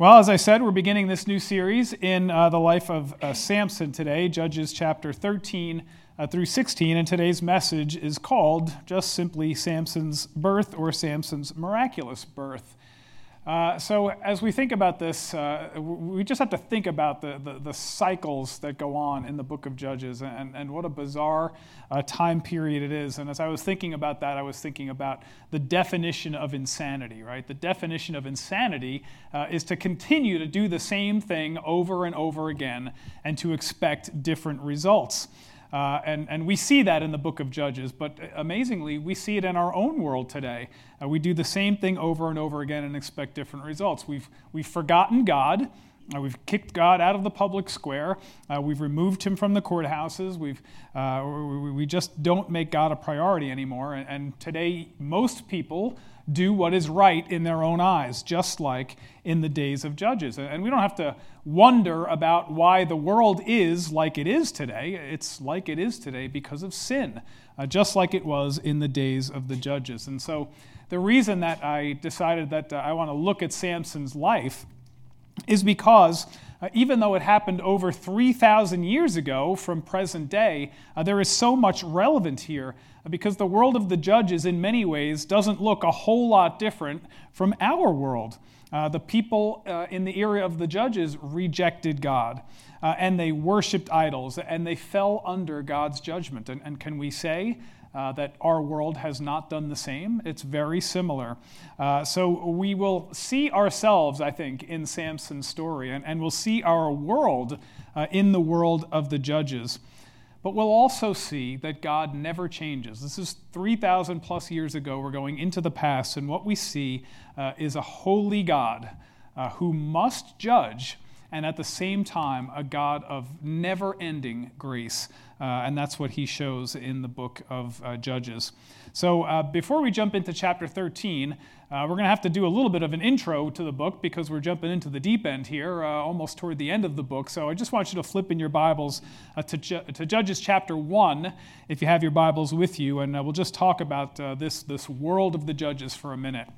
Well, as I said, we're beginning this new series in uh, the life of uh, Samson today, Judges chapter 13 uh, through 16. And today's message is called just simply Samson's birth or Samson's miraculous birth. Uh, so, as we think about this, uh, we just have to think about the, the, the, cycles that go on in the book of Judges and, and what a bizarre uh, time period it is. And as I was thinking about that, I was thinking about the definition of insanity, right? The definition of insanity uh, is to continue to do the same thing over and over again and to expect different results. Uh, and, and we see that in the book of Judges, but amazingly, we see it in our own world today. Uh, we do the same thing over and over again and expect different results. We've, we've forgotten God. Uh, we've kicked God out of the public square. Uh, we've removed him from the courthouses. We've, uh, we, we, just don't make God a priority anymore. And, and today, most people do what is right in their own eyes, just like in the days of Judges. And we don't have to wonder about why the world is like it is today. It's like it is today because of sin, uh, just like it was in the days of the Judges. And so, the reason that I decided that uh, I want to look at Samson's life is because uh, even though it happened over 3,000 years ago from present day, uh, there is so much relevant here uh, because the world of the judges, in many ways, doesn't look a whole lot different from our world. Uh, the people uh, in the era of the judges rejected God. Uh, and they worshiped idols, and they fell under God's judgment. And, and can we say uh, that our world has not done the same. It's very similar. Uh, so we will see ourselves, I think, in Samson's story, and, and we'll see our world uh, in the world of the judges. But we'll also see that God never changes. This is 3,000 plus years ago. We're going into the past, and what we see uh, is a holy God uh, who must judge and at the same time, a God of never ending grace. Uh, and that's what he shows in the book of uh, Judges. So uh, before we jump into chapter 13, uh, we're going to have to do a little bit of an intro to the book because we're jumping into the deep end here, uh, almost toward the end of the book. So I just want you to flip in your Bibles uh, to, Ju- to Judges chapter 1, if you have your Bibles with you, and we'll just talk about this, this world of the Judges for a minute.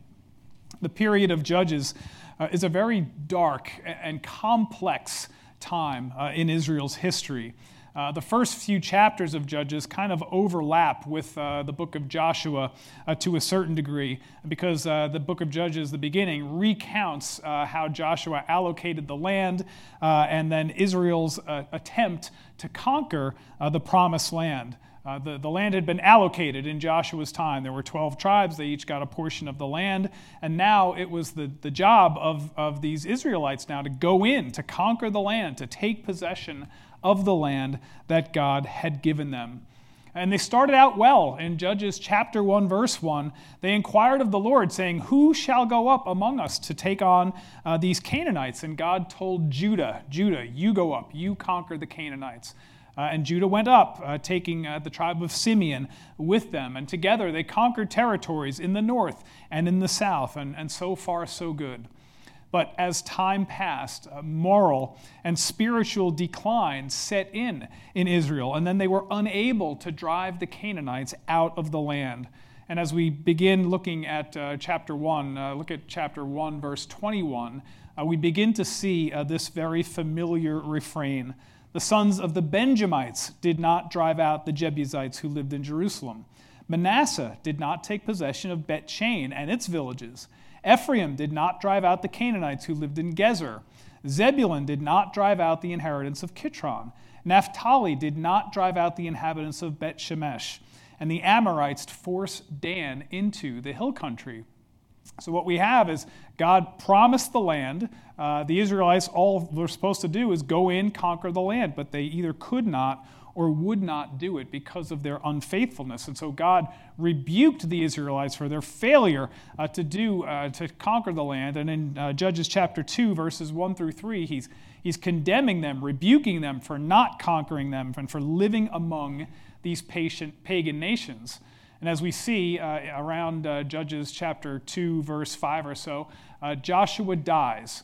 The period of Judges uh, is a very dark and complex time uh, in Israel's history. Uh, the first few chapters of Judges kind of overlap with uh, the book of Joshua uh, to a certain degree because uh, the book of Judges, the beginning, recounts uh, how Joshua allocated the land uh, and then Israel's attempt to conquer the promised land. Uh, the, the land had been allocated in Joshua's time. There were 12 tribes, they each got a portion of the land. And now it was the, the job of, of these Israelites now to go in, to conquer the land, to take possession of the land that God had given them. And they started out well in Judges chapter 1, verse 1. They inquired of the Lord, saying, Who shall go up among us to take on uh, these Canaanites? And God told Judah, Judah, you go up, you conquer the Canaanites. Uh, and Judah went up, uh, taking uh, the tribe of Simeon with them. And together they conquered territories in the north and in the south. And, and so far, so good. But as time passed, moral and spiritual decline set in in Israel. And then they were unable to drive the Canaanites out of the land. And as we begin looking at uh, chapter 1, uh, look at chapter 1, verse 21, uh, we begin to see this very familiar refrain the sons of the Benjamites did not drive out the Jebusites who lived in Jerusalem. Manasseh did not take possession of Bet Shean and its villages. Ephraim did not drive out the Canaanites who lived in Gezer. Zebulun did not drive out the inheritance of Kitron. Naphtali did not drive out the inhabitants of Bet Shemesh. And the Amorites forced Dan into the hill country. So, what we have is God promised the land. Uh, the Israelites, all they're supposed to do is go in, conquer the land, but they either could not or would not do it because of their unfaithfulness. And so God rebuked the Israelites for their failure uh, to do uh, to conquer the land. And in uh, Judges chapter 2, verses 1 through 3, he's, he's condemning them, rebuking them for not conquering them and for living among these patient, pagan nations. And as we see uh, around uh, Judges chapter 2, verse 5 or so, uh, Joshua dies.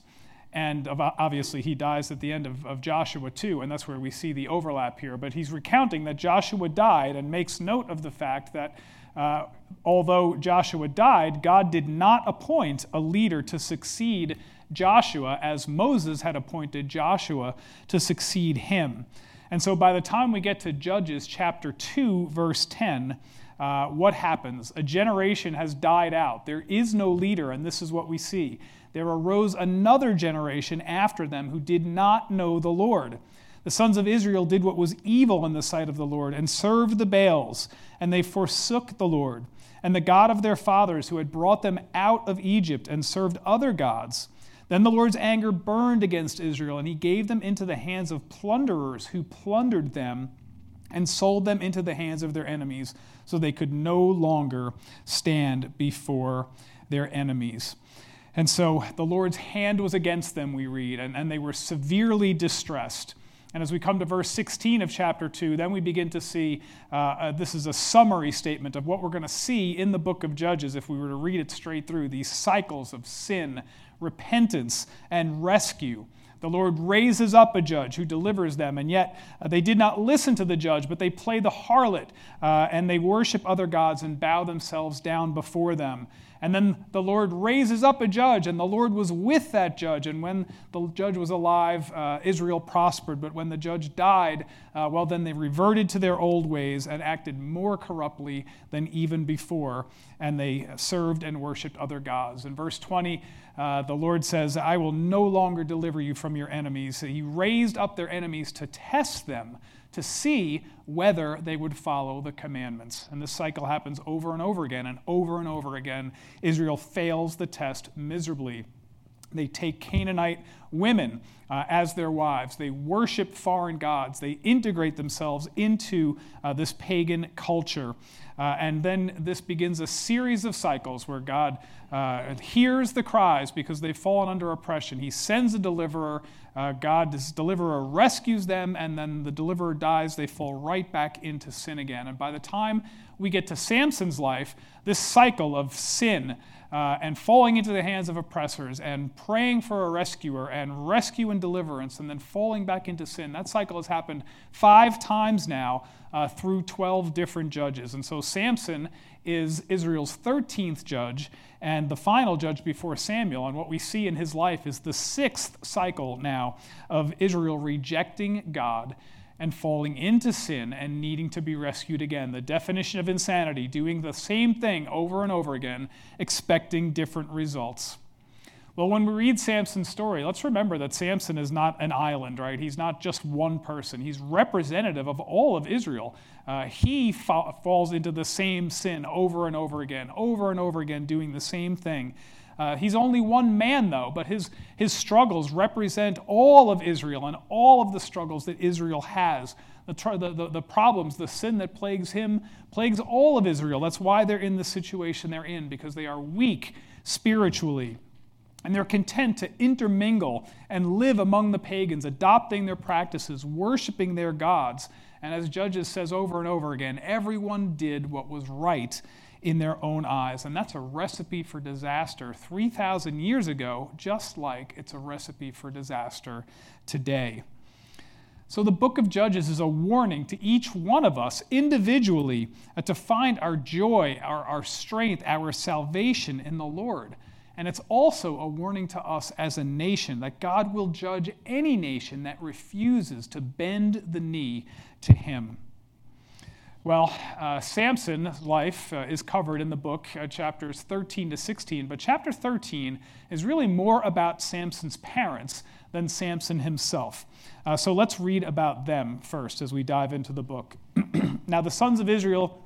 And obviously, he dies at the end of, of Joshua too, and that's where we see the overlap here. But he's recounting that Joshua died and makes note of the fact that uh, although Joshua died, God did not appoint a leader to succeed Joshua as Moses had appointed Joshua to succeed him. And so by the time we get to Judges chapter 2, verse 10, uh, what happens? A generation has died out. There is no leader, and this is what we see. There arose another generation after them who did not know the Lord. The sons of Israel did what was evil in the sight of the Lord and served the Baals, and they forsook the Lord and the God of their fathers who had brought them out of Egypt and served other gods. Then the Lord's anger burned against Israel, and he gave them into the hands of plunderers who plundered them and sold them into the hands of their enemies, so they could no longer stand before their enemies. And so the Lord's hand was against them, we read, and, and they were severely distressed. And as we come to verse 16 of chapter 2, then we begin to see uh, uh, this is a summary statement of what we're going to see in the book of Judges if we were to read it straight through these cycles of sin, repentance, and rescue. The Lord raises up a judge who delivers them, and yet uh, they did not listen to the judge, but they play the harlot, uh, and they worship other gods and bow themselves down before them. And then the Lord raises up a judge, and the Lord was with that judge. And when the judge was alive, uh, Israel prospered. But when the judge died, uh, well, then they reverted to their old ways and acted more corruptly than even before. And they served and worshiped other gods. In verse 20, uh, the Lord says, I will no longer deliver you from your enemies. He raised up their enemies to test them to see whether they would follow the commandments. And this cycle happens over and over again, and over and over again. Israel fails the test miserably. They take Canaanite women uh, as their wives. They worship foreign gods. They integrate themselves into uh, this pagan culture. Uh, and then this begins a series of cycles where God uh, hears the cries because they've fallen under oppression. He sends a deliverer. Uh, God's deliverer rescues them, and then the deliverer dies. They fall right back into sin again. And by the time we get to Samson's life, this cycle of sin uh, and falling into the hands of oppressors and praying for a rescuer and rescue and deliverance and then falling back into sin. That cycle has happened five times now uh, through 12 different judges. And so Samson is Israel's 13th judge and the final judge before Samuel. And what we see in his life is the sixth cycle now of Israel rejecting God and falling into sin and needing to be rescued again. The definition of insanity, doing the same thing over and over again, expecting different results. Well, when we read Samson's story, let's remember that Samson is not an island, right? He's not just one person. He's representative of all of Israel. Uh, he fa- falls into the same sin over and over again, over and over again, doing the same thing. Uh, he's only one man, though, but his, his struggles represent all of Israel and all of the struggles that Israel has. The, the, the, the, problems, the sin that plagues him, plagues all of Israel. That's why they're in the situation they're in, because they are weak spiritually. And they're content to intermingle and live among the pagans, adopting their practices, worshiping their gods. And as Judges says over and over again, everyone did what was right in their own eyes. And that's a recipe for disaster 3,000 years ago, just like it's a recipe for disaster today. So, the book of Judges is a warning to each one of us individually uh, to find our joy, our, our strength, our salvation in the Lord. And it's also a warning to us as a nation that God will judge any nation that refuses to bend the knee to Him. Well, uh, Samson's life uh, is covered in the book, uh, chapters 13 to 16, but chapter 13 is really more about Samson's parents than Samson himself. Uh, so let's read about them first as we dive into the book. now, the sons of Israel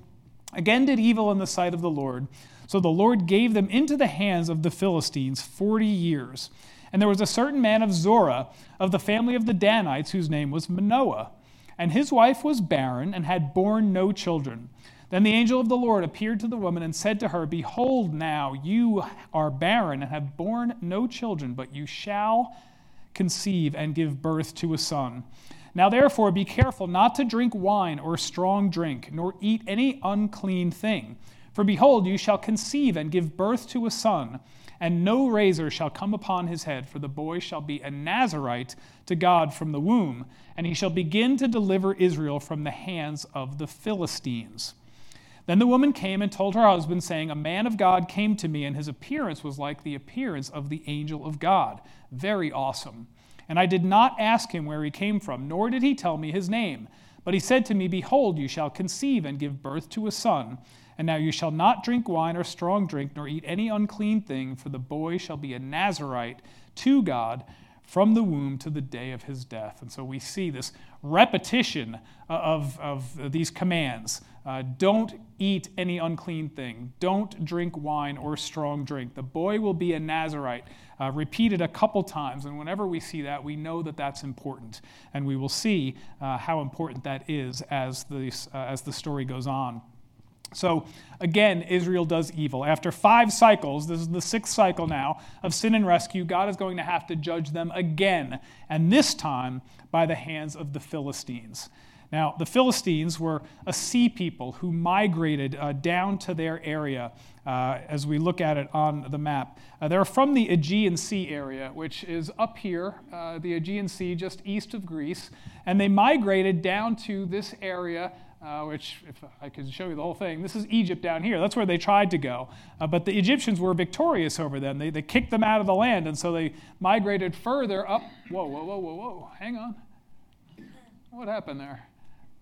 again did evil in the sight of the Lord, so the Lord gave them into the hands of the Philistines 40 years. And there was a certain man of Zorah, of the family of the Danites, whose name was Manoah. And his wife was barren and had borne no children. Then the angel of the Lord appeared to the woman and said to her, Behold, now you are barren and have borne no children, but you shall conceive and give birth to a son. Now therefore be careful not to drink wine or strong drink, nor eat any unclean thing. For behold, you shall conceive and give birth to a son and no razor shall come upon his head, for the boy shall be a Nazarite to God from the womb, and he shall begin to deliver Israel from the hands of the Philistines. Then the woman came and told her husband, saying, A man of God came to me, and his appearance was like the appearance of the angel of God. Very awesome. And I did not ask him where he came from, nor did he tell me his name. But he said to me, Behold, you shall conceive and give birth to a son. And now you shall not drink wine or strong drink, nor eat any unclean thing, for the boy shall be a Nazarite to God from the womb to the day of his death. And so we see this repetition of, of these commands. Uh, don't eat any unclean thing. Don't drink wine or strong drink. The boy will be a Nazarite. Uh, repeated a couple times. And whenever we see that, we know that that's important. And we will see uh, how important that is as, this, uh, as the story goes on. So again, Israel does evil. After five cycles, this is the sixth cycle now of sin and rescue, God is going to have to judge them again, and this time by the hands of the Philistines. Now, the Philistines were a sea people who migrated uh, down to their area uh, as we look at it on the map. Uh, they're from the Aegean Sea area, which is up here, uh, the Aegean Sea, just east of Greece, and they migrated down to this area uh, which, if I could show you the whole thing, this is Egypt down here. That's where they tried to go. Uh, but the Egyptians were victorious over them. They, they kicked them out of the land, and so they migrated further up. Whoa, whoa, whoa, whoa, whoa. Hang on. What happened there?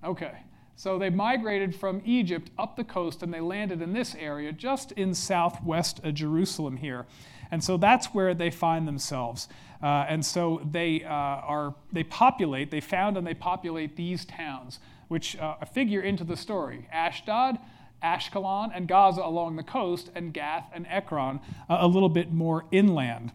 Okay. So they migrated from Egypt up the coast, and they landed in this area, just in southwest Jerusalem here. And so that's where they find themselves. Uh, and so they uh, are they populate, they found and they populate these towns which uh, figure into the story Ashdod, Ashkelon, and Gaza along the coast, and Gath and Ekron uh, a little bit more inland.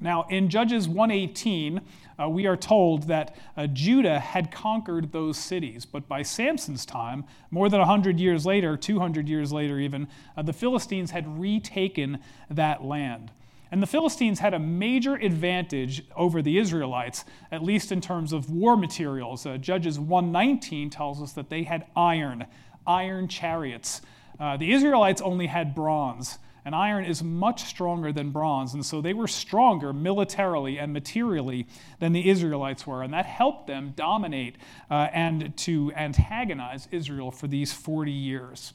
Now, in Judges 118, uh, we are told that uh, Judah had conquered those cities, but by Samson's time, more than 100 years later, 200 years later even, uh, the Philistines had retaken that land. And the Philistines had a major advantage over the Israelites, at least in terms of war materials. Uh, Judges 119 tells us that they had iron, iron chariots. Uh, the Israelites only had bronze, and iron is much stronger than bronze, and so they were stronger militarily and materially than the Israelites were, and that helped them dominate uh, and to antagonize Israel for these 40 years.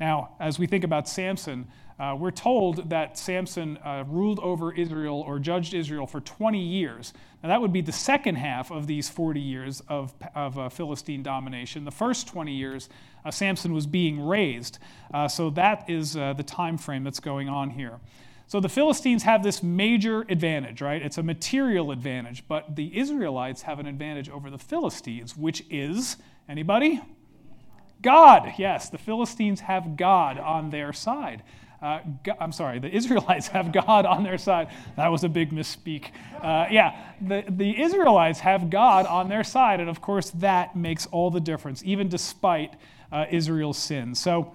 Now, as we think about Samson, uh, we're told that Samson uh, ruled over Israel or judged Israel for 20 years. Now, that would be the second half of these 40 years of, of uh, Philistine domination. The first 20 years, uh, Samson was being raised. Uh, so, that is uh, the time frame that's going on here. So, the Philistines have this major advantage, right? It's a material advantage, but the Israelites have an advantage over the Philistines, which is anybody? God. Yes, the Philistines have God on their side. Uh, God, I'm sorry, the Israelites have God on their side. That was a big misspeak. Uh, yeah, the, the Israelites have God on their side, and of course, that makes all the difference, even despite uh, Israel's sin. So,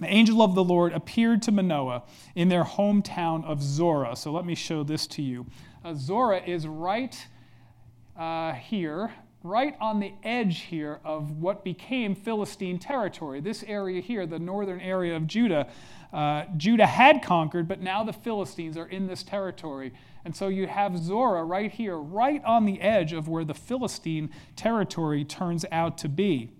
the angel of the Lord appeared to Manoah in their hometown of Zorah. So, let me show this to you. Uh, Zorah is right uh, here right on the edge here of what became Philistine territory. This area here, the northern area of Judah, uh, Judah had conquered, but now the Philistines are in this territory. And so you have Zorah right here, right on the edge of where the Philistine territory turns out to be.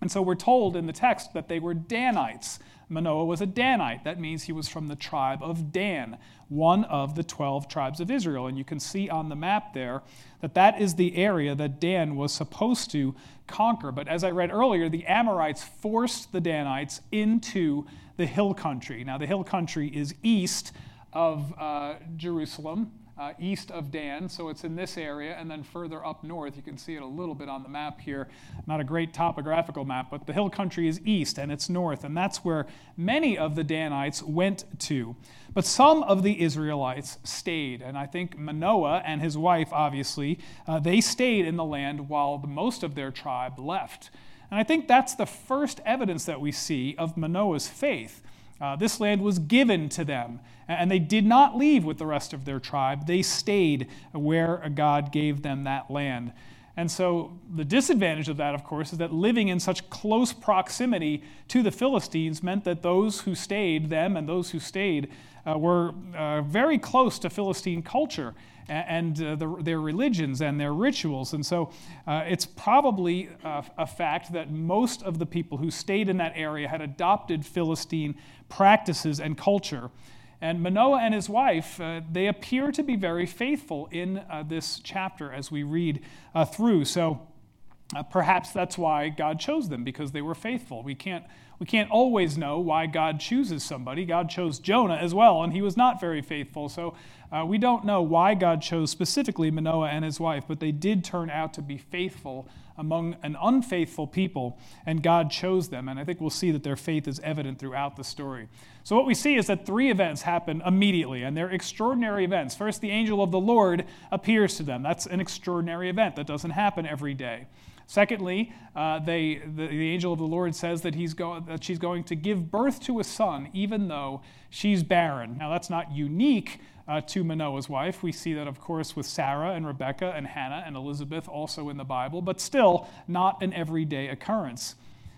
And so we're told in the text that they were Danites. Manoah was a Danite. That means he was from the tribe of Dan, one of the 12 tribes of Israel. And you can see on the map there that that is the area that Dan was supposed to conquer. But as I read earlier, the Amorites forced the Danites into the hill country. Now, the hill country is east of uh, Jerusalem uh, east of Dan, so it's in this area, and then further up north, you can see it a little bit on the map here. Not a great topographical map, but the hill country is east and it's north, and that's where many of the Danites went to. But some of the Israelites stayed, and I think Manoah and his wife, obviously, uh, they stayed in the land while the, most of their tribe left. And I think that's the first evidence that we see of Manoah's faith. Uh, this land was given to them, and they did not leave with the rest of their tribe. They stayed where God gave them that land. And so, the disadvantage of that, of course, is that living in such close proximity to the Philistines meant that those who stayed, them and those who stayed, uh, were uh, very close to Philistine culture and, uh, the, their religions and their rituals. And so, uh, it's probably a, a fact that most of the people who stayed in that area had adopted Philistine practices and culture. And Manoah and his wife, uh, they appear to be very faithful in uh, this chapter as we read uh, through. So uh, perhaps that's why God chose them, because they were faithful. We can't, we can't always know why God chooses somebody. God chose Jonah as well, and he was not very faithful. So uh, we don't know why God chose specifically Manoah and his wife, but they did turn out to be faithful among an unfaithful people, and God chose them. And I think we'll see that their faith is evident throughout the story. So, what we see is that three events happen immediately, and they're extraordinary events. First, the angel of the Lord appears to them. That's an extraordinary event that doesn't happen every day. Secondly, uh, they, the, the, angel of the Lord says that, he's go, that she's going to give birth to a son, even though she's barren. Now, that's not unique uh, to Manoah's wife. We see that, of course, with Sarah and Rebecca and Hannah and Elizabeth, also in the Bible, but still not an everyday occurrence.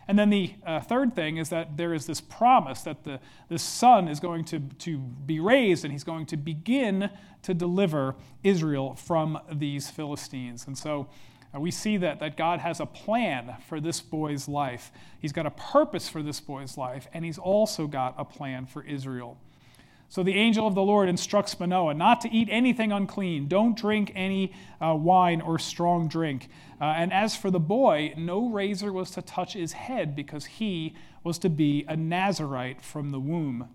And then the uh, third thing is that there is this promise that the, the son is going to, to be raised and he's going to begin to deliver Israel from these Philistines. And so uh, we see that, that God has a plan for this boy's life. He's got a purpose for this boy's life, and he's also got a plan for Israel. So the angel of the Lord instructs Manoah not to eat anything unclean. Don't drink any uh, wine or strong drink. Uh, and as for the boy, no razor was to touch his head because he was to be a Nazarite from the womb.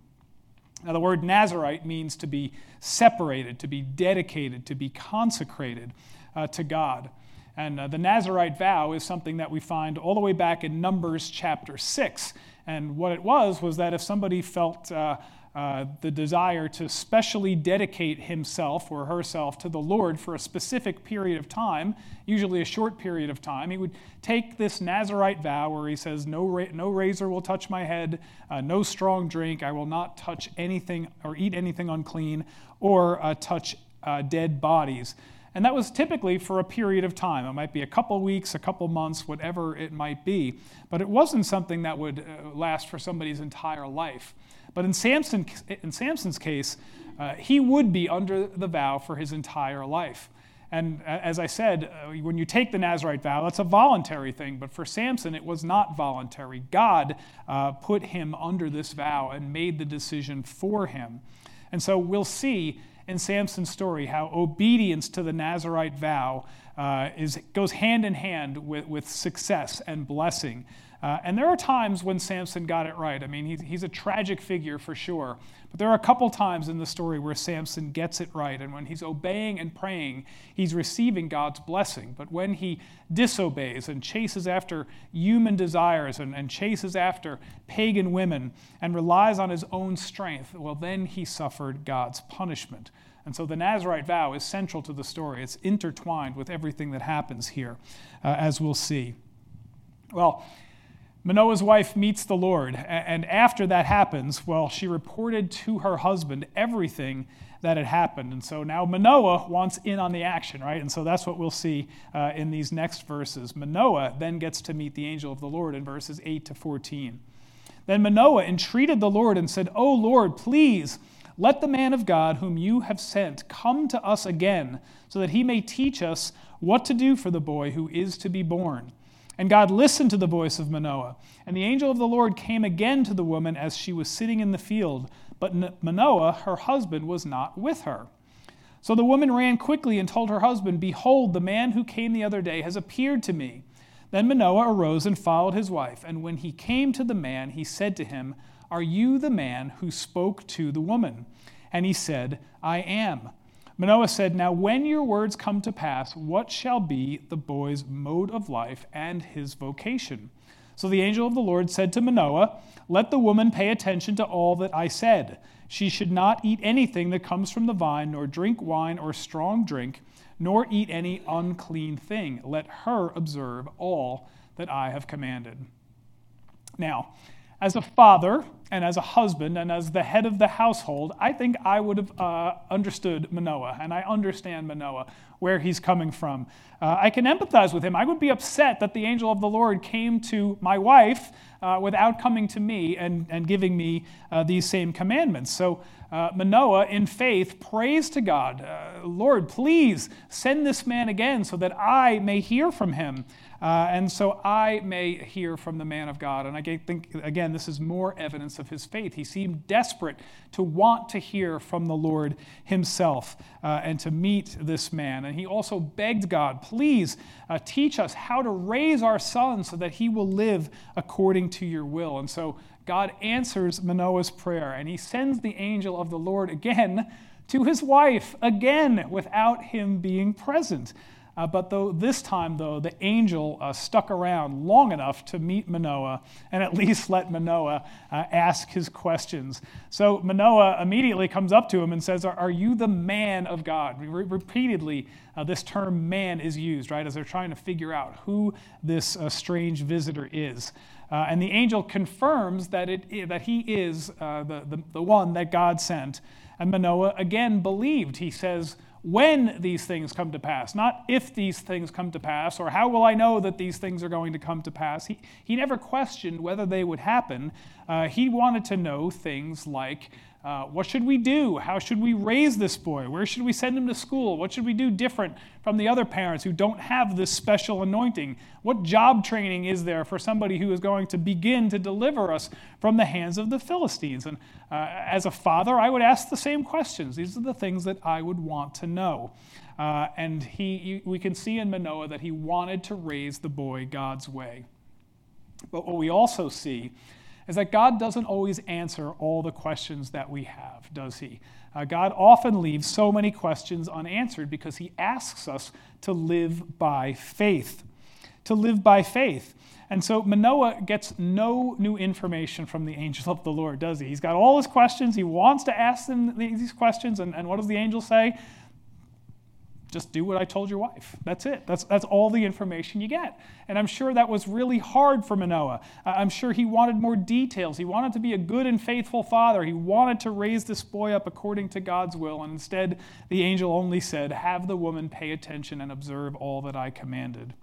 Now, the word Nazarite means to be separated, to be dedicated, to be consecrated uh, to God. And uh, the Nazarite vow is something that we find all the way back in Numbers chapter 6. And what it was was that if somebody felt uh, uh, the desire to specially dedicate himself or herself to the Lord for a specific period of time, usually a short period of time. He would take this Nazarite vow where he says, No, ra- no razor will touch my head, uh, no strong drink, I will not touch anything or eat anything unclean, or uh, touch uh, dead bodies. And that was typically for a period of time. It might be a couple weeks, a couple months, whatever it might be. But it wasn't something that would uh, last for somebody's entire life. But in, Samson, in Samson's case, uh, he would be under the vow for his entire life. And as I said, uh, when you take the Nazarite vow, that's a voluntary thing. But for Samson, it was not voluntary. God uh, put him under this vow and made the decision for him. And so we'll see in Samson's story how obedience to the Nazarite vow uh, is, goes hand in hand with, with success and blessing. Uh, and there are times when Samson got it right. I mean, he's, he's a tragic figure for sure. But there are a couple times in the story where Samson gets it right. And when he's obeying and praying, he's receiving God's blessing. But when he disobeys and chases after human desires and, and chases after pagan women and relies on his own strength, well, then he suffered God's punishment. And so the Nazarite vow is central to the story. It's intertwined with everything that happens here, uh, as we'll see. Well, Manoah's wife meets the Lord, and after that happens, well, she reported to her husband everything that had happened. And so now Manoah wants in on the action, right? And so that's what we'll see uh, in these next verses. Manoah then gets to meet the angel of the Lord in verses 8 to 14. Then Manoah entreated the Lord and said, Oh Lord, please let the man of God whom you have sent come to us again, so that he may teach us what to do for the boy who is to be born. And God listened to the voice of Manoah. And the angel of the Lord came again to the woman as she was sitting in the field. But Manoah, her husband, was not with her. So the woman ran quickly and told her husband, Behold, the man who came the other day has appeared to me. Then Manoah arose and followed his wife. And when he came to the man, he said to him, Are you the man who spoke to the woman? And he said, I am. Manoah said, Now when your words come to pass, what shall be the boy's mode of life and his vocation? So the angel of the Lord said to Manoah, Let the woman pay attention to all that I said. She should not eat anything that comes from the vine, nor drink wine or strong drink, nor eat any unclean thing. Let her observe all that I have commanded. Now, as a father, and as a husband and as the head of the household, I think I would have uh, understood Manoah, and I understand Manoah, where he's coming from. Uh, I can empathize with him. I would be upset that the angel of the Lord came to my wife uh, without coming to me and, and giving me uh, these same commandments. So uh, Manoah, in faith, prays to God uh, Lord, please send this man again so that I may hear from him. Uh, and so I may hear from the man of God. And I think, again, this is more evidence of his faith. He seemed desperate to want to hear from the Lord himself uh, and to meet this man. And he also begged God, please uh, teach us how to raise our son so that he will live according to your will. And so God answers Manoah's prayer, and he sends the angel of the Lord again to his wife, again, without him being present. Uh, but though this time, though, the angel uh, stuck around long enough to meet Manoah and at least let Manoah uh, ask his questions. So Manoah immediately comes up to him and says, Are, you the man of God? Re- repeatedly, uh, this term man is used, right, as they're trying to figure out who this uh, strange visitor is. Uh, and the angel confirms that, it, that he is the, the, the one that God sent. And Manoah again believed. He says, when these things come to pass, not if these things come to pass, or how will I know that these things are going to come to pass. He, he never questioned whether they would happen. Uh, he wanted to know things like uh, what should we do? How should we raise this boy? Where should we send him to school? What should we do different from the other parents who don't have this special anointing? What job training is there for somebody who is going to begin to deliver us from the hands of the Philistines? And uh, as a father, I would ask the same questions. These are the things that I would want to know. Uh, and he, we can see in Manoah that he wanted to raise the boy God's way. But what we also see is that God doesn't always answer all the questions that we have, does He? Uh, God often leaves so many questions unanswered because He asks us to live by faith. To live by faith. And so Manoah gets no new information from the angel of the Lord, does he? He's got all his questions. He wants to ask them these questions. And, and what does the angel say? Just do what I told your wife. That's it. That's, that's all the information you get. And I'm sure that was really hard for Manoah. I'm sure he wanted more details. He wanted to be a good and faithful father. He wanted to raise this boy up according to God's will. And instead, the angel only said, Have the woman pay attention and observe all that I commanded.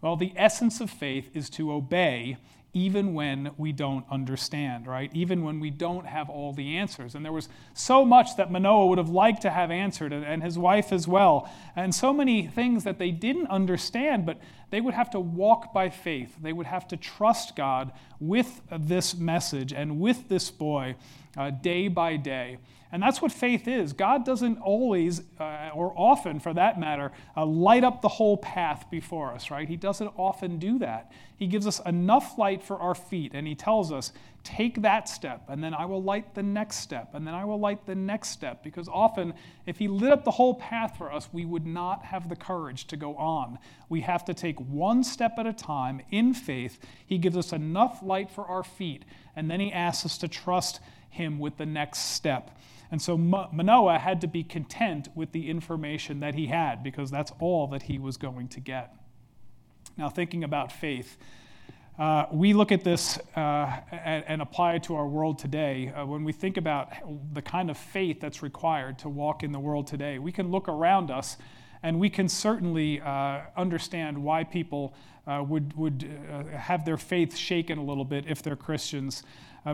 Well, the essence of faith is to obey even when we don't understand, right? Even when we don't have all the answers. And there was so much that Manoah would have liked to have answered, and his wife as well, and so many things that they didn't understand, but they would have to walk by faith. They would have to trust God with this message and with this boy uh, day by day. And that's what faith is. God doesn't always, uh, or often for that matter, uh, light up the whole path before us, right? He doesn't often do that. He gives us enough light for our feet, and He tells us, take that step, and then I will light the next step, and then I will light the next step. Because often, if He lit up the whole path for us, we would not have the courage to go on. We have to take one step at a time in faith. He gives us enough light for our feet, and then He asks us to trust Him with the next step. And so Manoah had to be content with the information that he had because that's all that he was going to get. Now, thinking about faith, uh, we look at this uh, and, and, apply it to our world today. Uh, when we think about the kind of faith that's required to walk in the world today, we can look around us and we can certainly uh, understand why people uh, would, would uh, have their faith shaken a little bit if they're Christians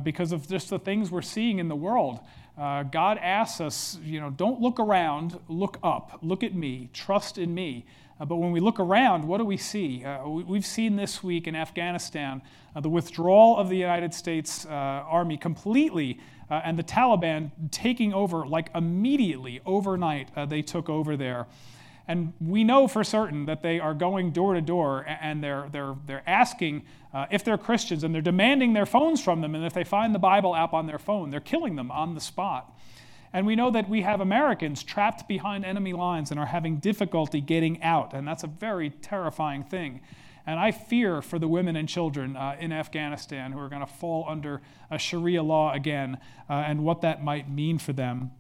because of just the things we're seeing in the world. Uh, God asks us, you know, don't look around, look up, look at me, trust in me. Uh, but when we look around, what do we see? Uh, we, have seen this week in Afghanistan uh, the withdrawal of the United States uh, Army completely uh, and the Taliban taking over, like immediately, overnight, they took over there. And we know for certain that they are going door to door and they're, they're, they're asking uh, if they're Christians and they're demanding their phones from them. And if they find the Bible app on their phone, they're killing them on the spot. And we know that we have Americans trapped behind enemy lines and are having difficulty getting out. And that's a very terrifying thing. And I fear for the women and children uh, in Afghanistan who are going to fall under a Sharia law again uh, and what that might mean for them.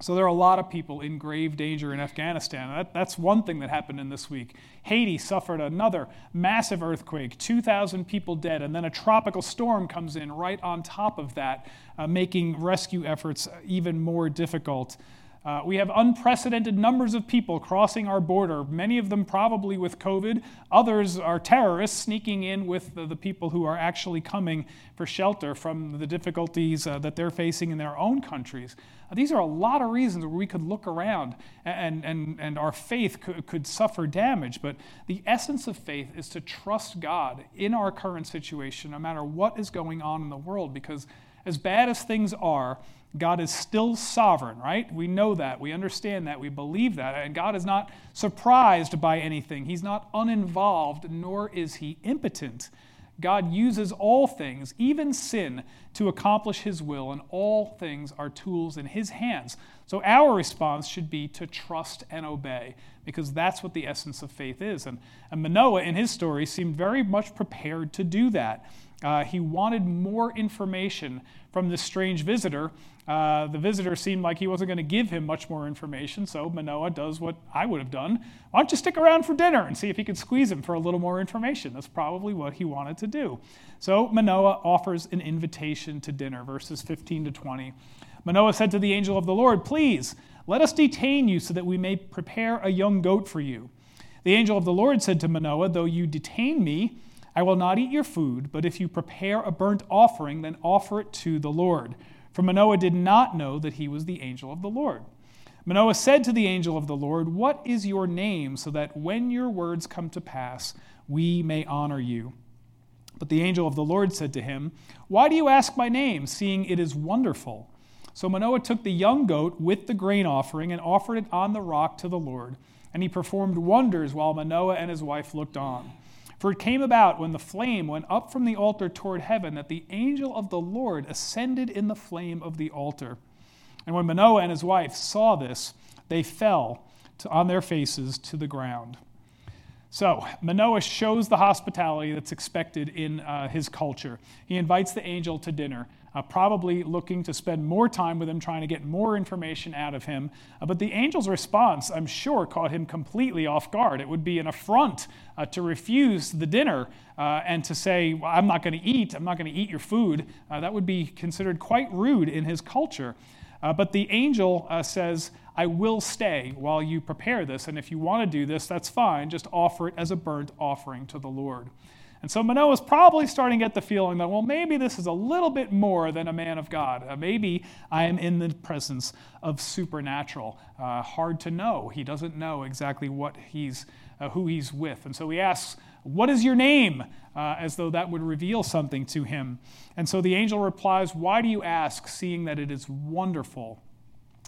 So there are a lot of people in grave danger in Afghanistan. That, that's one thing that happened in this week. Haiti suffered another massive earthquake, 2,000 people dead, and then a tropical storm comes in right on top of that, uh, making rescue efforts even more difficult. Uh, we have unprecedented numbers of people crossing our border, many of them probably with COVID. Others are terrorists sneaking in with the, the people who are actually coming for shelter from the difficulties uh, that they're facing in their own countries. These are a lot of reasons where we could look around and, and, and our faith could, could suffer damage. But the essence of faith is to trust God in our current situation, no matter what is going on in the world, because as bad as things are, God is still sovereign, right? We know that. We understand that. We believe that. And God is not surprised by anything. He's not uninvolved, nor is he impotent. God uses all things, even sin, to accomplish his will, and all things are tools in his hands. So our response should be to trust and obey, because that's what the essence of faith is. And, and Manoah, in his story, seemed very much prepared to do that. Uh, he wanted more information from this strange visitor. Uh, the visitor seemed like he wasn't going to give him much more information, so Manoah does what I would have done. Why don't you stick around for dinner and see if he could squeeze him for a little more information? That's probably what he wanted to do. So Manoah offers an invitation to dinner, verses 15 to 20. Manoah said to the angel of the Lord, Please, let us detain you so that we may prepare a young goat for you. The angel of the Lord said to Manoah, Though you detain me, I will not eat your food, but if you prepare a burnt offering, then offer it to the Lord. For Manoah did not know that he was the angel of the Lord. Manoah said to the angel of the Lord, What is your name, so that when your words come to pass, we may honor you? But the angel of the Lord said to him, Why do you ask my name, seeing it is wonderful? So Manoah took the young goat with the grain offering and offered it on the rock to the Lord. And he performed wonders while Manoah and his wife looked on. For it came about when the flame went up from the altar toward heaven that the angel of the Lord ascended in the flame of the altar. And when Manoah and his wife saw this, they fell to, on their faces to the ground. So, Manoah shows the hospitality that's expected in uh, his culture. He invites the angel to dinner uh, probably looking to spend more time with him, trying to get more information out of him. Uh, but the angel's response, I'm sure, caught him completely off guard. It would be an affront uh, to refuse the dinner uh, and to say, well, I'm not going to eat, I'm not going to eat your food. Uh, that would be considered quite rude in his culture. Uh, but the angel says, I will stay while you prepare this, and if you want to do this, that's fine. Just offer it as a burnt offering to the Lord. And so Manoah is probably starting to get the feeling that, well, maybe this is a little bit more than a man of God. Uh, maybe I am in the presence of supernatural. Uh, hard to know. He doesn't know exactly what he's, uh, who he's with. And so he asks, What is your name? Uh, as though that would reveal something to him. And so the angel replies, Why do you ask, seeing that it is wonderful?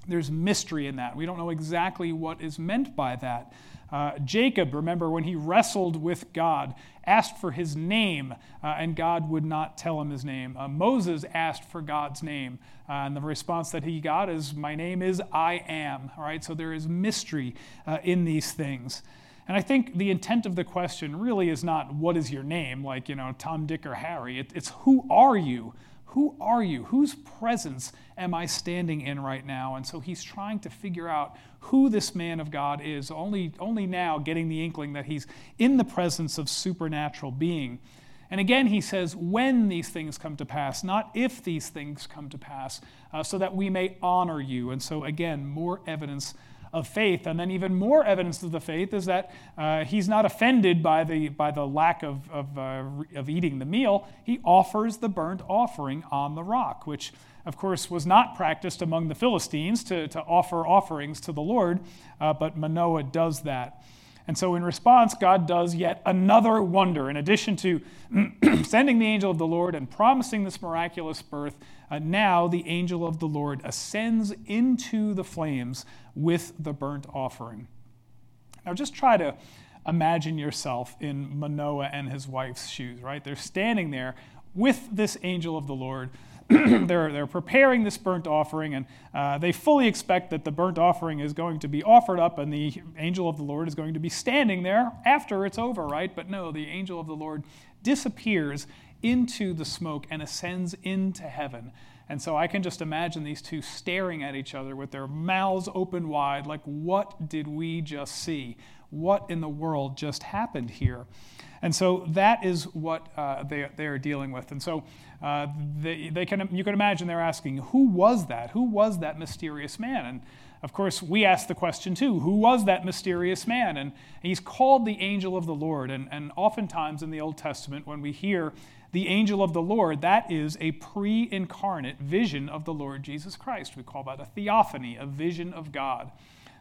There's mystery in that. We don't know exactly what is meant by that. Uh, Jacob, remember, when he wrestled with God, asked for his name, uh, and God would not tell him his name. Uh, Moses asked for God's name, uh, and the response that he got is, My name is I am. All right, so there is mystery uh, in these things. And I think the intent of the question really is not, What is your name? like, you know, Tom, Dick, or Harry. It, it's, Who are you? Who are you? Whose presence am I standing in right now? And so he's trying to figure out who this man of God is, only, only now getting the inkling that he's in the presence of supernatural being. And again, he says, when these things come to pass, not if these things come to pass, uh, so that we may honor you. And so, again, more evidence of faith. And then, even more evidence of the faith is that uh, he's not offended by the, by the lack of, of, uh, of eating the meal. He offers the burnt offering on the rock, which, of course, was not practiced among the Philistines to, to offer offerings to the Lord, uh, but Manoah does that. And so, in response, God does yet another wonder. In addition to sending the angel of the Lord and promising this miraculous birth, uh, now the angel of the Lord ascends into the flames with the burnt offering. Now, just try to imagine yourself in Manoah and his wife's shoes, right? They're standing there with this angel of the Lord they're, they're preparing this burnt offering, and uh, they fully expect that the burnt offering is going to be offered up, and the angel of the Lord is going to be standing there after it's over, right? But no, the angel of the Lord disappears into the smoke and ascends into heaven. And so I can just imagine these two staring at each other with their mouths open wide, like, what did we just see? What in the world just happened here? And so that is what uh, they, they are dealing with. And so uh, they, they can, you can imagine they're asking, who was that? Who was that mysterious man? And of course, we ask the question too who was that mysterious man? And he's called the angel of the Lord. And, and oftentimes in the Old Testament, when we hear the angel of the Lord, that is a pre incarnate vision of the Lord Jesus Christ. We call that a theophany, a vision of God.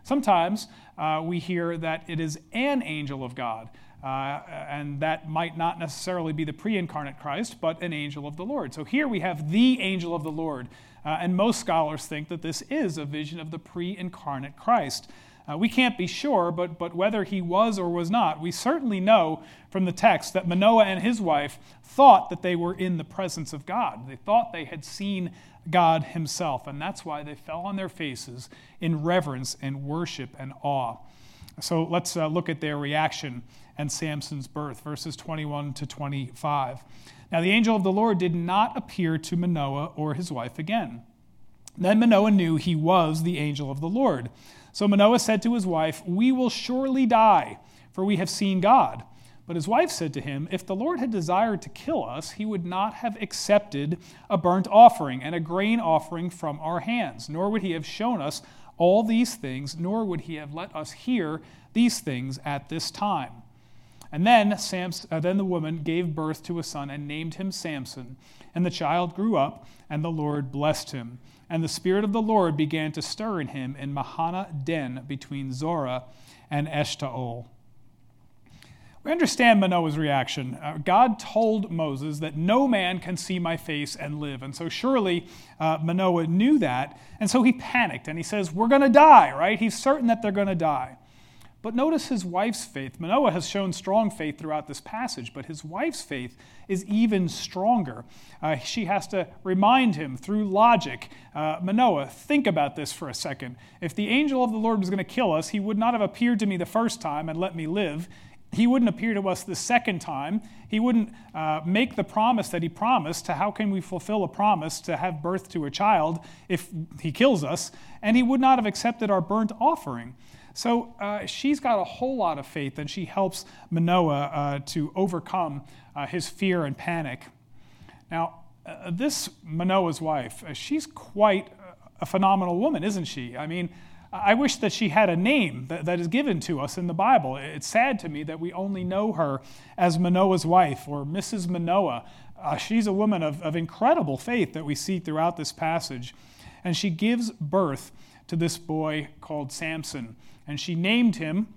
Sometimes uh, we hear that it is an angel of God. Uh, and that might not necessarily be the pre incarnate Christ, but an angel of the Lord. So here we have the angel of the Lord. Uh, and most scholars think that this is a vision of the pre incarnate Christ. Uh, we can't be sure, but, but whether he was or was not, we certainly know from the text that Manoah and his wife thought that they were in the presence of God. They thought they had seen God himself, and that's why they fell on their faces in reverence and worship and awe. So let's uh, look at their reaction and Samson's birth, verses 21 to 25. Now, the angel of the Lord did not appear to Manoah or his wife again. Then Manoah knew he was the angel of the Lord. So Manoah said to his wife, We will surely die, for we have seen God. But his wife said to him, If the Lord had desired to kill us, he would not have accepted a burnt offering and a grain offering from our hands, nor would he have shown us all these things, nor would he have let us hear these things at this time. And then, Samson, uh, then the woman gave birth to a son and named him Samson. And the child grew up, and the Lord blessed him. And the Spirit of the Lord began to stir in him in Mahaneh Dan between Zorah and Eshtaol. We understand Manoah's reaction. Uh, God told Moses that no man can see my face and live. And so surely uh, Manoah knew that. And so he panicked and he says, We're going to die, right? He's certain that they're going to die. But notice his wife's faith. Manoah has shown strong faith throughout this passage, but his wife's faith is even stronger. Uh, she has to remind him through logic uh, Manoah, think about this for a second. If the angel of the Lord was going to kill us, he would not have appeared to me the first time and let me live. He wouldn't appear to us the second time. He wouldn't uh, make the promise that he promised to how can we fulfill a promise to have birth to a child if he kills us. And he would not have accepted our burnt offering. So uh, she's got a whole lot of faith, and she helps Manoah uh, to overcome uh, his fear and panic. Now, uh, this Manoah's wife, uh, she's quite a phenomenal woman, isn't she? I mean, I wish that she had a name that, that is given to us in the Bible. It's sad to me that we only know her as Manoah's wife or Mrs. Manoah. Uh, she's a woman of, of incredible faith that we see throughout this passage. And she gives birth to this boy called Samson. And she named him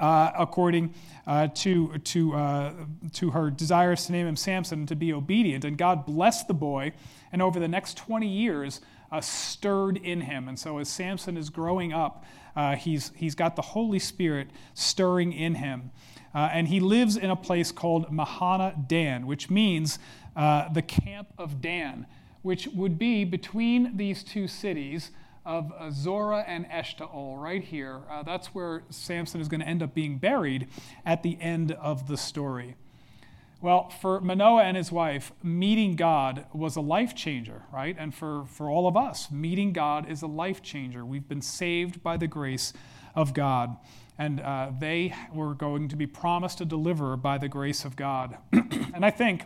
uh, according uh, to, to, uh, to her desires to name him Samson to be obedient. And God blessed the boy, and over the next 20 years, uh, stirred in him. And so as Samson is growing up, uh, he's, he's got the Holy Spirit stirring in him. Uh, and he lives in a place called Mahaneh Dan, which means the camp of Dan, which would be between these two cities of uh, Zorah and Eshtaol, right here. Uh, that's where Samson is going to end up being buried at the end of the story. Well, for Manoah and his wife, meeting God was a life changer, right? And for, for all of us, meeting God is a life changer. We've been saved by the grace of God. And uh, they were going to be promised a deliverer by the grace of God. and I think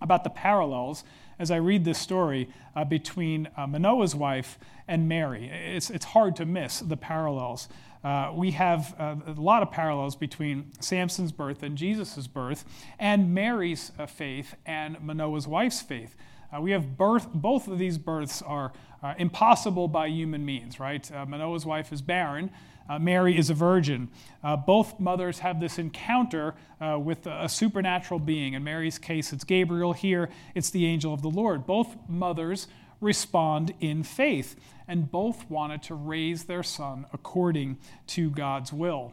about the parallels as I read this story uh, between uh, Manoah's wife and Mary. It's, it's hard to miss the parallels. Uh, we have uh, a lot of parallels between Samson's birth and Jesus' birth, and Mary's uh, faith and Manoah's wife's faith. Uh, we have birth, both of these births are uh, impossible by human means, right? Uh, Manoah's wife is barren, Mary is a virgin. both mothers have this encounter with a, a supernatural being. In Mary's case, it's Gabriel. Here, it's the angel of the Lord. Both mothers respond in faith, and both wanted to raise their son according to God's will.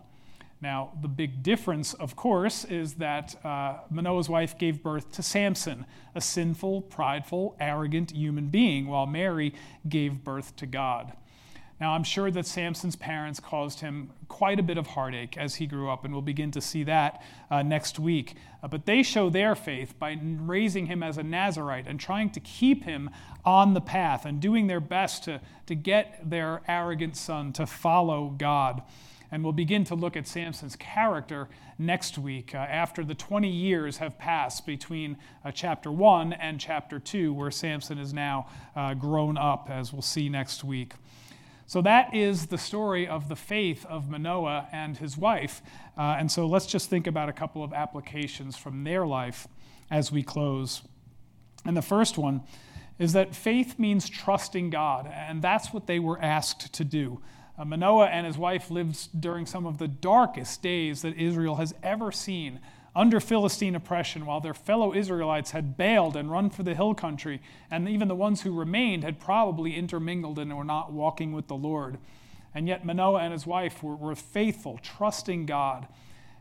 Now, the big difference, of course, is that uh, Manoah's wife gave birth to Samson, a sinful, prideful, arrogant human being, while Mary gave birth to God. Now, I'm sure that Samson's parents caused him quite a bit of heartache as he grew up, and we'll begin to see that uh, next week. Uh, but they show their faith by raising him as a Nazarite and trying to keep him on the path and doing their best to, to get their arrogant son to follow God. And we'll begin to look at Samson's character next week uh, after the 20 years have passed between uh, chapter 1 and chapter 2, where Samson is now uh, grown up, as we'll see next week. So that is the story of the faith of Manoah and his wife. Uh, and so let's just think about a couple of applications from their life as we close. And the first one is that faith means trusting God, and that's what they were asked to do. Uh, Manoah and his wife lived during some of the darkest days that Israel has ever seen under Philistine oppression, while their fellow Israelites had bailed and run for the hill country, and even the ones who remained had probably intermingled and were not walking with the Lord. And yet Manoah and his wife were, were faithful, trusting God.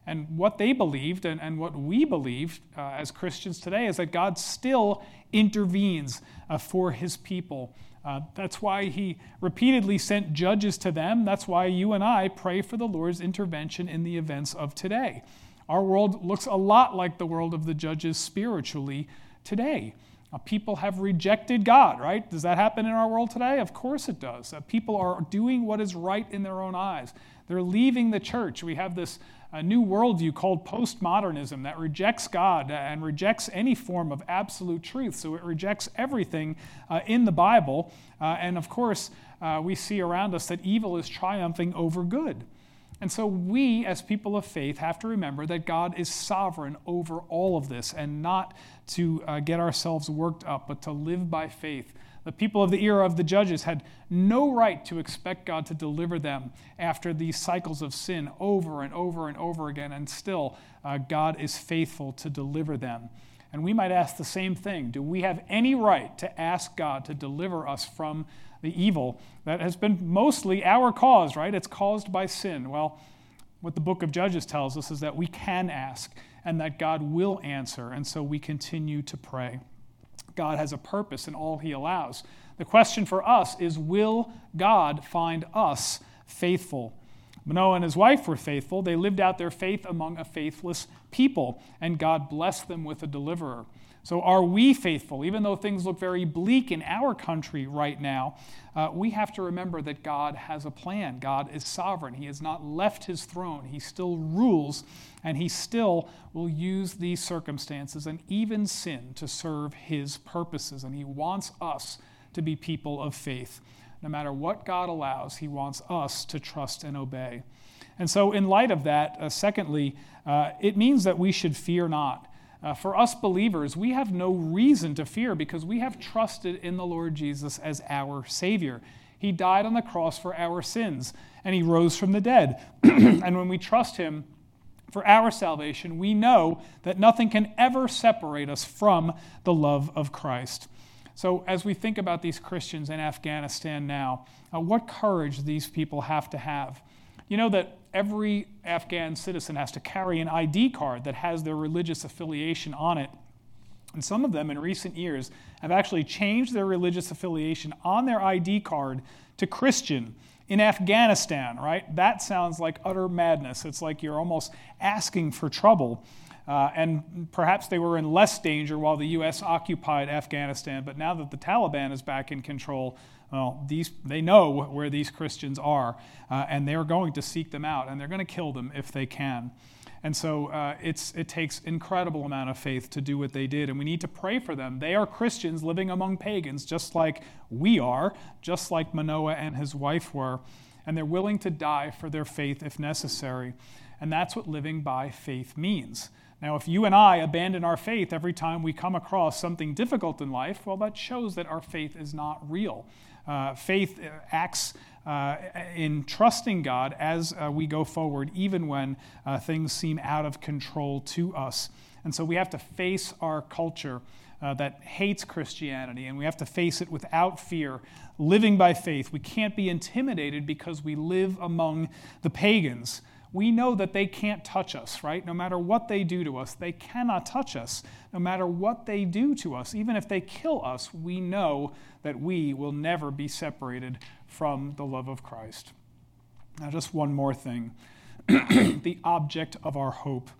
And what they believed, and, and what we believe uh, as Christians today, is that God still intervenes uh, for his people. Uh, that's why he repeatedly sent judges to them. That's why you and I pray for the Lord's intervention in the events of today. Our world looks a lot like the world of the judges spiritually today. Uh, people have rejected God, right? Does that happen in our world today? Of course it does. Uh, people are doing what is right in their own eyes. They're leaving the church. We have this uh, new worldview called postmodernism that rejects God and rejects any form of absolute truth. So it rejects everything uh, in the Bible. Uh, and of course, uh, we see around us that evil is triumphing over good. And so we, as people of faith, have to remember that God is sovereign over all of this and not to uh, get ourselves worked up, but to live by faith. The people of the era of the judges had no right to expect God to deliver them after these cycles of sin over and over and over again, and still, uh, God is faithful to deliver them. And we might ask the same thing Do we have any right to ask God to deliver us from the evil that has been mostly our cause, right? It's caused by sin. Well, what the book of Judges tells us is that we can ask and that God will answer, and so we continue to pray. God has a purpose in all he allows. The question for us is will God find us faithful? Manoah and his wife were faithful. They lived out their faith among a faithless people, and God blessed them with a deliverer. So, are we faithful? Even though things look very bleak in our country right now, uh, we have to remember that God has a plan. God is sovereign. He has not left his throne, He still rules, and He still will use these circumstances and even sin to serve His purposes. And He wants us to be people of faith. No matter what God allows, He wants us to trust and obey. And so, in light of that, uh, secondly, uh, it means that we should fear not. Uh, for us believers, we have no reason to fear because we have trusted in the Lord Jesus as our Savior. He died on the cross for our sins, and He rose from the dead. and when we trust Him for our salvation, we know that nothing can ever separate us from the love of Christ. So, as we think about these Christians in Afghanistan now, uh, what courage these people have to have. You know that every Afghan citizen has to carry an ID card that has their religious affiliation on it. And some of them in recent years have actually changed their religious affiliation on their ID card to Christian in Afghanistan, right? That sounds like utter madness. It's like you're almost asking for trouble. Uh, and perhaps they were in less danger while the U.S. occupied Afghanistan, but now that the Taliban is back in control, well, these, they know where these Christians are, uh, and they're going to seek them out, and they're going to kill them if they can. And so uh, it's, it takes incredible amount of faith to do what they did, and we need to pray for them. They are Christians living among pagans, just like we are, just like Manoah and his wife were, and they're willing to die for their faith if necessary. And that's what living by faith means. Now, if you and I abandon our faith every time we come across something difficult in life, well, that shows that our faith is not real. Uh, faith acts uh, in trusting God as uh, we go forward, even when uh, things seem out of control to us. And so we have to face our culture uh, that hates Christianity, and we have to face it without fear, living by faith. We can't be intimidated because we live among the pagans we know that they can't touch us, right? No matter what they do to us, they cannot touch us. No matter what they do to us, even if they kill us, we know that we will never be separated from the love of Christ. Now, just one more thing the object of our hope.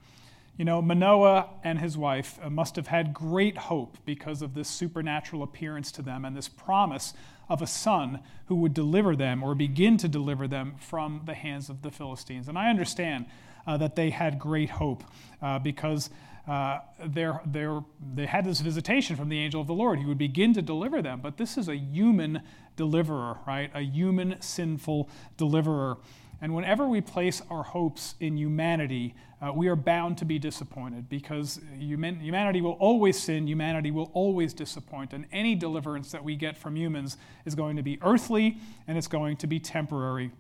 You know, Manoah and his wife uh, must have had great hope because of this supernatural appearance to them and this promise of a son who would deliver them or begin to deliver them from the hands of the Philistines. And I understand uh, that they had great hope uh, because uh, they're, they're, they had this visitation from the angel of the Lord. He would begin to deliver them. But this is a human deliverer, right? A human sinful deliverer. And whenever we place our hopes in humanity, uh, we are bound to be disappointed because human, humanity will always sin, humanity will always disappoint, and any deliverance that we get from humans is going to be earthly and it's going to be temporary.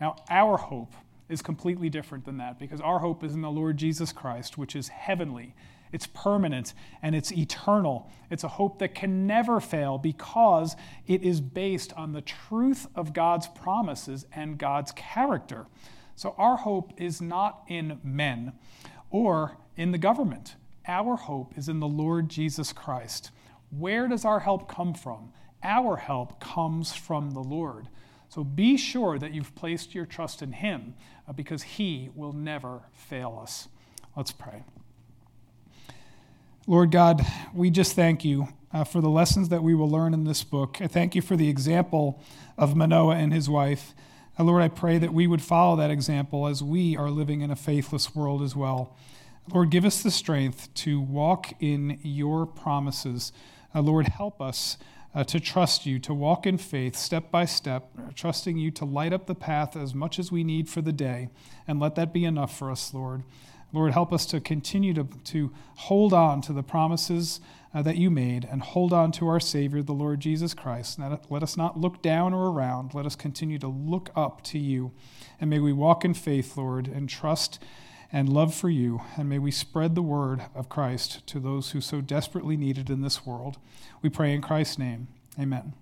Now, our hope is completely different than that because our hope is in the Lord Jesus Christ, which is heavenly it's permanent and it's eternal. It's a hope that can never fail because it is based on the truth of God's promises and God's character. So our hope is not in men or in the government. Our hope is in the Lord Jesus Christ. Where does our help come from? Our help comes from the Lord. So be sure that you've placed your trust in Him uh, because He will never fail us. Let's pray. Lord God, we just thank you uh, for the lessons that we will learn in this book. I thank you for the example of Manoah and his wife. Uh, Lord, I pray that we would follow that example as we are living in a faithless world as well. Lord, give us the strength to walk in your promises. Uh, Lord, help us uh, to trust you, to walk in faith step by step, trusting you to light up the path as much as we need for the day. And let that be enough for us, Lord. Lord, help us to continue to, to hold on to the promises uh, that you made and hold on to our Savior, the Lord Jesus Christ. Let, let us not look down or around. Let us continue to look up to you. And may we walk in faith, Lord, and trust and love for you. And may we spread the word of Christ to those who so desperately need it in this world. We pray in Christ's name. Amen.